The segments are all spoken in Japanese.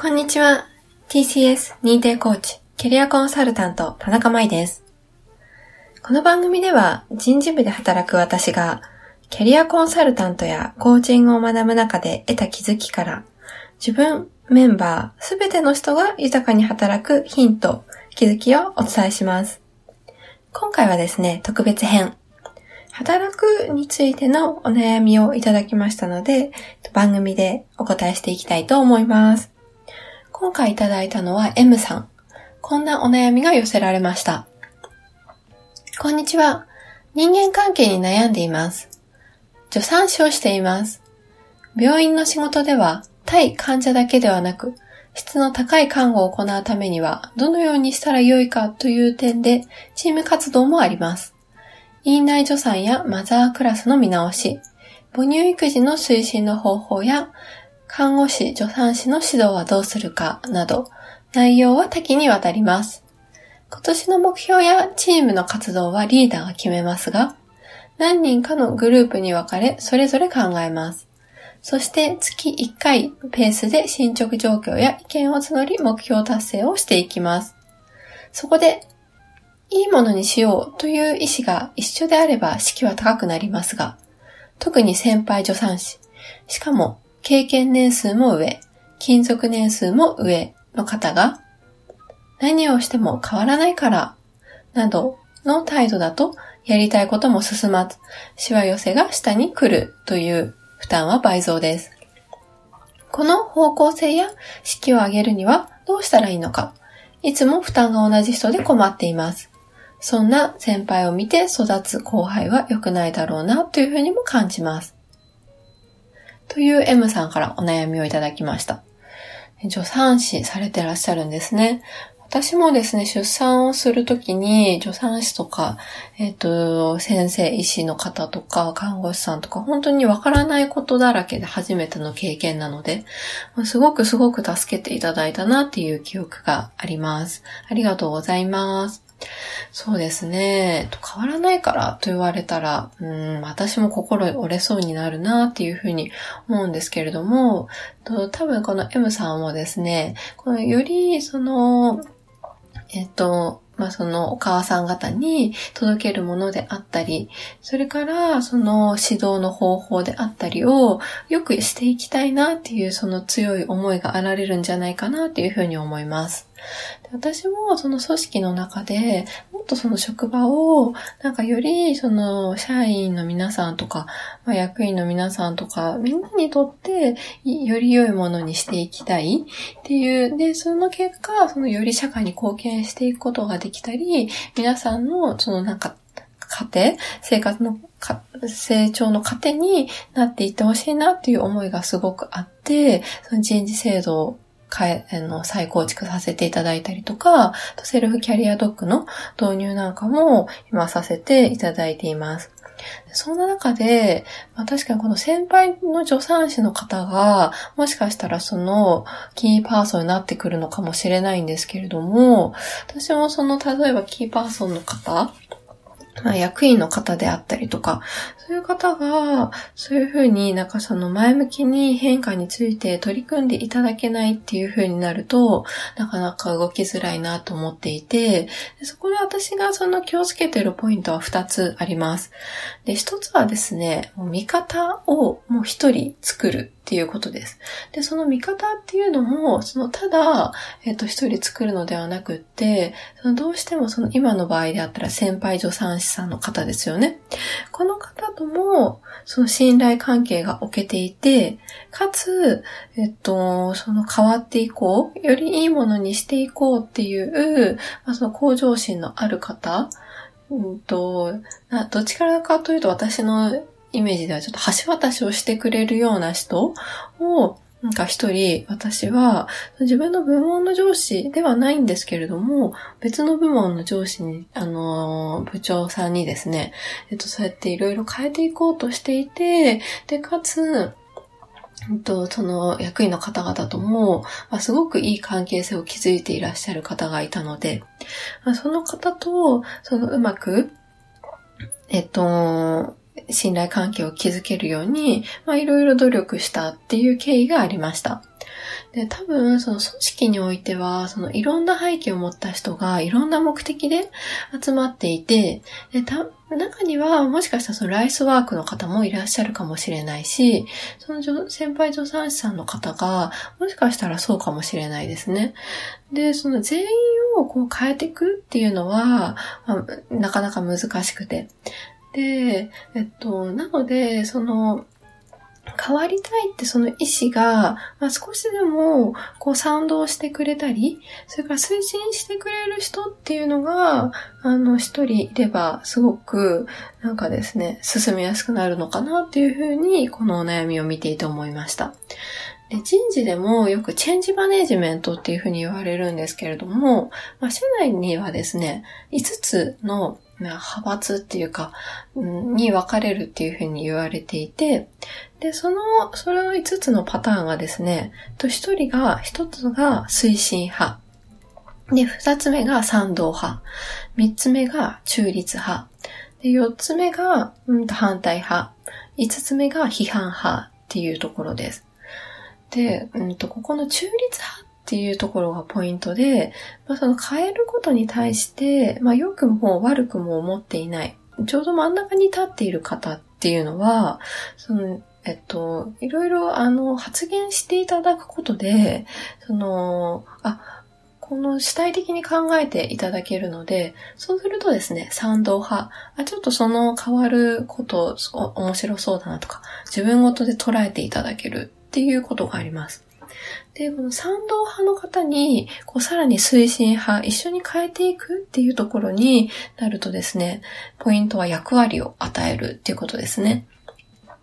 こんにちは。TCS 認定コーチ、キャリアコンサルタント、田中舞です。この番組では人事部で働く私が、キャリアコンサルタントやコーチングを学ぶ中で得た気づきから、自分、メンバー、すべての人が豊かに働くヒント、気づきをお伝えします。今回はですね、特別編。働くについてのお悩みをいただきましたので、番組でお答えしていきたいと思います。今回いただいたのは M さん。こんなお悩みが寄せられました。こんにちは。人間関係に悩んでいます。助産師をしています。病院の仕事では対患者だけではなく、質の高い看護を行うためには、どのようにしたらよいかという点で、チーム活動もあります。院内助産やマザークラスの見直し、母乳育児の推進の方法や、看護師、助産師の指導はどうするかなど、内容は多岐にわたります。今年の目標やチームの活動はリーダーが決めますが、何人かのグループに分かれ、それぞれ考えます。そして月1回ペースで進捗状況や意見を募り目標達成をしていきます。そこで、いいものにしようという意思が一緒であれば士気は高くなりますが、特に先輩助産師、しかも経験年数も上、勤続年数も上の方が、何をしても変わらないから、などの態度だと、やりたいことも進まず、しわ寄せが下に来るという負担は倍増です。この方向性や士気を上げるにはどうしたらいいのか、いつも負担が同じ人で困っています。そんな先輩を見て育つ後輩は良くないだろうなというふうにも感じます。という M さんからお悩みをいただきました。助産師されてらっしゃるんですね。私もですね、出産をするときに、助産師とか、えっ、ー、と、先生、医師の方とか、看護師さんとか、本当にわからないことだらけで初めての経験なので、すごくすごく助けていただいたなっていう記憶があります。ありがとうございます。そうですね。変わらないからと言われたら、うん、私も心折れそうになるなっていうふうに思うんですけれども、多分この M さんもですね、このよりその、えっと、まあ、そのお母さん方に届けるものであったり、それからその指導の方法であったりをよくしていきたいなっていうその強い思いがあられるんじゃないかなっていうふうに思います。私もその組織の中でもっとその職場をなんかよりその社員の皆さんとか、まあ、役員の皆さんとかみんなにとってより良いものにしていきたいっていう、で、その結果、そのより社会に貢献していくことができたり、皆さんのそのなんか過程、生活のか成長の糧になっていってほしいなっていう思いがすごくあって、その人事制度え、あの、再構築させていただいたりとか、セルフキャリアドッグの導入なんかも今させていただいています。そんな中で、まあ、確かにこの先輩の助産師の方が、もしかしたらそのキーパーソンになってくるのかもしれないんですけれども、私もその例えばキーパーソンの方、ま役員の方であったりとか、そういう方が、そういうふうになんかその前向きに変化について取り組んでいただけないっていうふうになると、なかなか動きづらいなと思っていて、そこで私がその気をつけてるポイントは2つあります。で、1つはですね、もう見方をもう1人作るっていうことです。で、その見方っていうのも、そのただ、えっ、と、一人作るのではなくって、そのどうしてもその今の場合であったら先輩助産師さんの方ですよね。この方とも、その信頼関係が置けていて、かつ、えっと、その変わっていこう、よりいいものにしていこうっていう、まあ、その向上心のある方、うんと、どっちからかというと私のイメージではちょっと橋渡しをしてくれるような人を、なんか一人、私は自分の部門の上司ではないんですけれども、別の部門の上司に、あの、部長さんにですね、えっと、そうやっていろいろ変えていこうとしていて、で、かつ、と、その役員の方々とも、まあ、すごくいい関係性を築いていらっしゃる方がいたので、まあ、その方と、そのうまく、えっと、信頼関係を築けるように、まあいろいろ努力したっていう経緯がありました。で、多分、その組織においては、そのいろんな背景を持った人がいろんな目的で集まっていて、で、た、中にはもしかしたらそのライスワークの方もいらっしゃるかもしれないし、その先輩助産師さんの方が、もしかしたらそうかもしれないですね。で、その全員をこう変えていくっていうのは、まあ、なかなか難しくて。で、えっと、なので、その、変わりたいってその意志が、まあ、少しでもこう賛同してくれたり、それから推進してくれる人っていうのが、あの、一人いればすごくなんかですね、進みやすくなるのかなっていうふうに、このお悩みを見ていて思いました。で人事でもよくチェンジマネジメントっていうふうに言われるんですけれども、まあ、社内にはですね、5つの派閥っていうか、に分かれるっていうふうに言われていて、で、その、それの5つのパターンがですね、と1人が、1つが推進派。で、2つ目が賛同派。3つ目が中立派。で、4つ目が、うん、反対派。5つ目が批判派っていうところです。で、うん。と、ここの中立派っていうところがポイントで、まあ、その変えることに対して、まあ、良くも悪くも思っていない。ちょうど真ん中に立っている方っていうのは、その、えっと、いろいろあの、発言していただくことで、その、あ、この主体的に考えていただけるので、そうするとですね、賛同派、あちょっとその変わること、面白そうだなとか、自分ごとで捉えていただけるっていうことがあります。で、この賛同派の方に、こう、さらに推進派、一緒に変えていくっていうところになるとですね、ポイントは役割を与えるっていうことですね。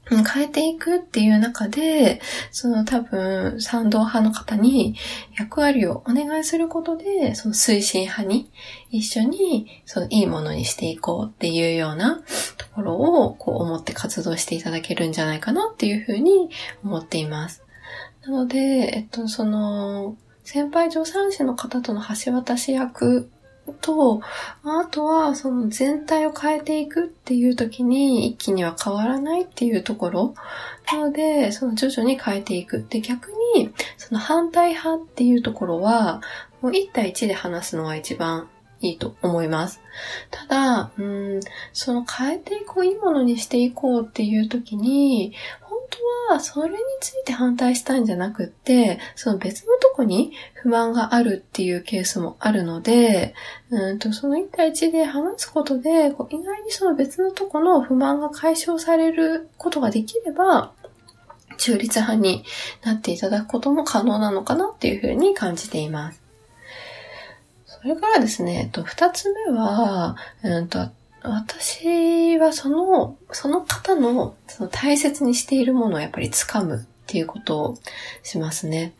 変えていくっていう中で、その多分、賛同派の方に役割をお願いすることで、その推進派に一緒に、そのいいものにしていこうっていうようなところを、こう思って活動していただけるんじゃないかなっていうふうに思っています。なので、えっと、その、先輩助産師の方との橋渡し役と、あとは、その全体を変えていくっていう時に一気には変わらないっていうところ。なので、その徐々に変えていく。で、逆に、その反対派っていうところは、もう1対1で話すのが一番いいと思います。ただ、うん、その変えていこう、いいものにしていこうっていう時に、はそれについて反対したんじゃなくって、その別のとこに不満があるっていうケースもあるので、うんとその1対1で話すことで、こう意外にその別のとこの不満が解消されることができれば、中立派になっていただくことも可能なのかなっていうふうに感じています。それからですね、と、二つ目は、うんと、私はその、その方のその大切にしているものをやっぱり掴むっていうことをしますね。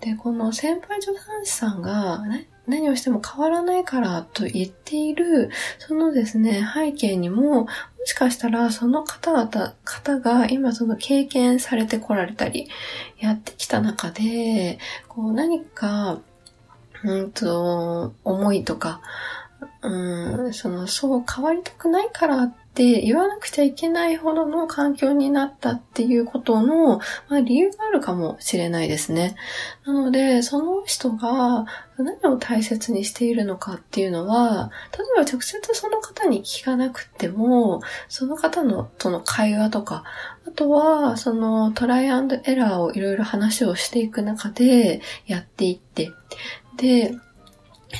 で、この先輩助産師さんがね何をしても変わらないからと言っている、そのですね、背景にも、もしかしたらその方々、方が今その経験されてこられたり、やってきた中で、こう何か、うんと、思いとか、うん、その、そう変わりたくないからって言わなくちゃいけないほどの環境になったっていうことの、まあ、理由があるかもしれないですね。なので、その人が何を大切にしているのかっていうのは、例えば直接その方に聞かなくても、その方のとの会話とか、あとは、そのトライアンドエラーをいろいろ話をしていく中でやっていって、で、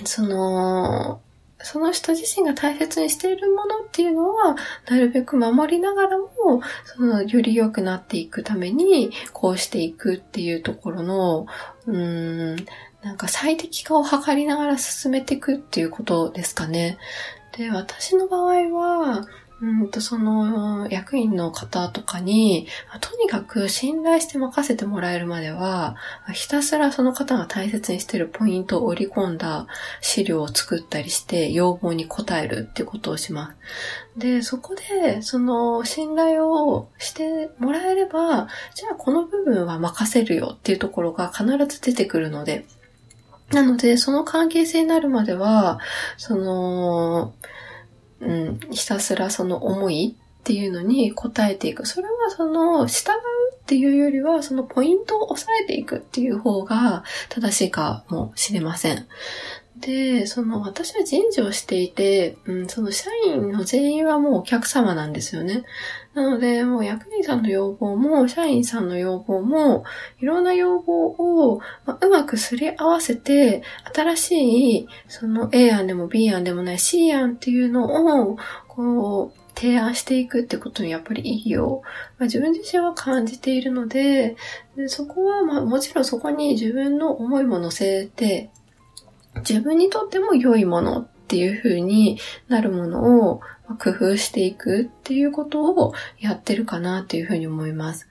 その、その人自身が大切にしているものっていうのは、なるべく守りながらも、その、より良くなっていくために、こうしていくっていうところの、うーん、なんか最適化を図りながら進めていくっていうことですかね。で、私の場合は、うんと、その役員の方とかに、とにかく信頼して任せてもらえるまでは、ひたすらその方が大切にしているポイントを織り込んだ資料を作ったりして、要望に応えるっていうことをします。で、そこで、その信頼をしてもらえれば、じゃあこの部分は任せるよっていうところが必ず出てくるので、なので、その関係性になるまでは、その、うん、ひたすらその思いっていうのに答えていく。それはその、従うっていうよりは、そのポイントを押さえていくっていう方が正しいかもしれません。で、その私は人事をしていて、うん、その社員の全員はもうお客様なんですよね。なので、もう役員さんの要望も、社員さんの要望も、いろんな要望を、ま、うまくすり合わせて、新しい、その A 案でも B 案でもない C 案っていうのを、こう、提案していくってことにやっぱり意義を、まあ、自分自身は感じているので、でそこは、まあ、もちろんそこに自分の思いも乗せて、自分にとっても良いものっていう風になるものを工夫していくっていうことをやってるかなっていう風に思います。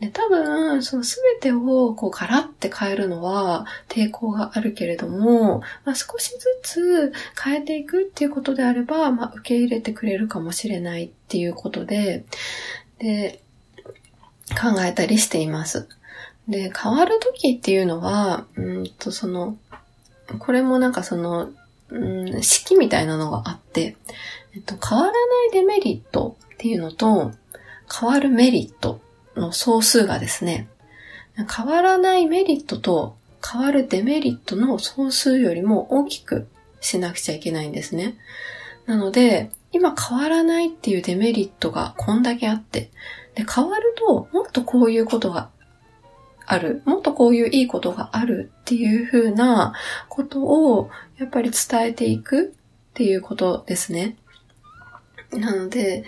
で、多分、その全てをこうガラッて変えるのは抵抗があるけれども、まあ、少しずつ変えていくっていうことであれば、まあ、受け入れてくれるかもしれないっていうことで、で、考えたりしています。で、変わる時っていうのは、うんと、その、これもなんかその、うん、式みたいなのがあって、えっと、変わらないデメリットっていうのと、変わるメリットの総数がですね、変わらないメリットと変わるデメリットの総数よりも大きくしなくちゃいけないんですね。なので、今変わらないっていうデメリットがこんだけあって、で、変わるともっとこういうことがある。もっとこういういいことがあるっていう風なことをやっぱり伝えていくっていうことですね。なので、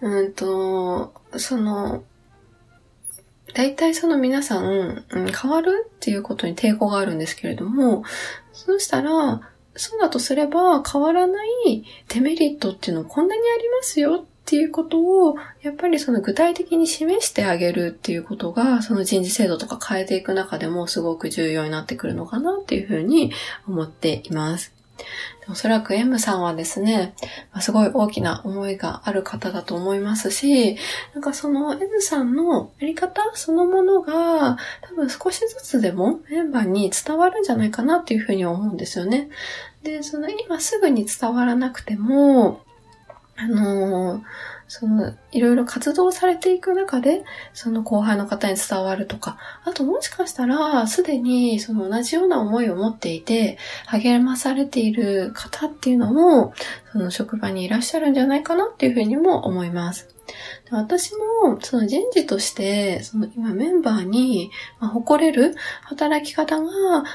うんと、その、大体その皆さん、うん、変わるっていうことに抵抗があるんですけれども、そうしたら、そうだとすれば変わらないデメリットっていうのこんなにありますよっていうことを、やっぱりその具体的に示してあげるっていうことが、その人事制度とか変えていく中でもすごく重要になってくるのかなっていうふうに思っています。おそらく M さんはですね、すごい大きな思いがある方だと思いますし、なんかその M さんのやり方そのものが多分少しずつでもメンバーに伝わるんじゃないかなっていうふうに思うんですよね。で、その今すぐに伝わらなくても、あのー、その、いろいろ活動されていく中で、その後輩の方に伝わるとか、あともしかしたら、すでにその同じような思いを持っていて、励まされている方っていうのも、その職場にいらっしゃるんじゃないかなっていうふうにも思います。私も、その人事として、その今メンバーに、誇れる働き方が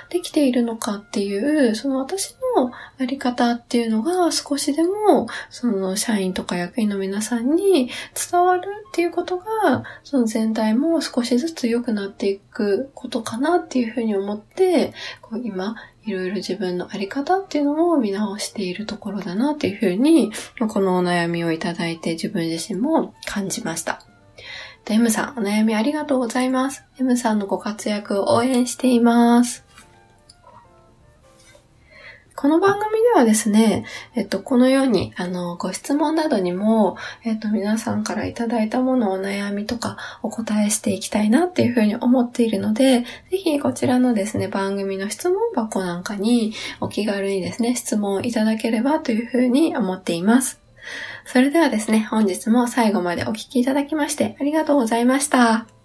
できているのかっていう、その私のやり方っていうのが少しでも、その社員とか役員の皆さんに伝わるっていうことが、その全体も少しずつ良くなっていくことかなっていうふうに思って、こう今、いろいろ自分のあり方っていうのを見直しているところだなっていうふうに、このお悩みをいただいて自分自身も感じました。M さん、お悩みありがとうございます。M さんのご活躍を応援しています。この番組ではですね、えっと、このように、あの、ご質問などにも、えっと、皆さんからいただいたものをお悩みとかお答えしていきたいなっていうふうに思っているので、ぜひこちらのですね、番組の質問箱なんかにお気軽にですね、質問をいただければというふうに思っています。それではですね、本日も最後までお聴きいただきましてありがとうございました。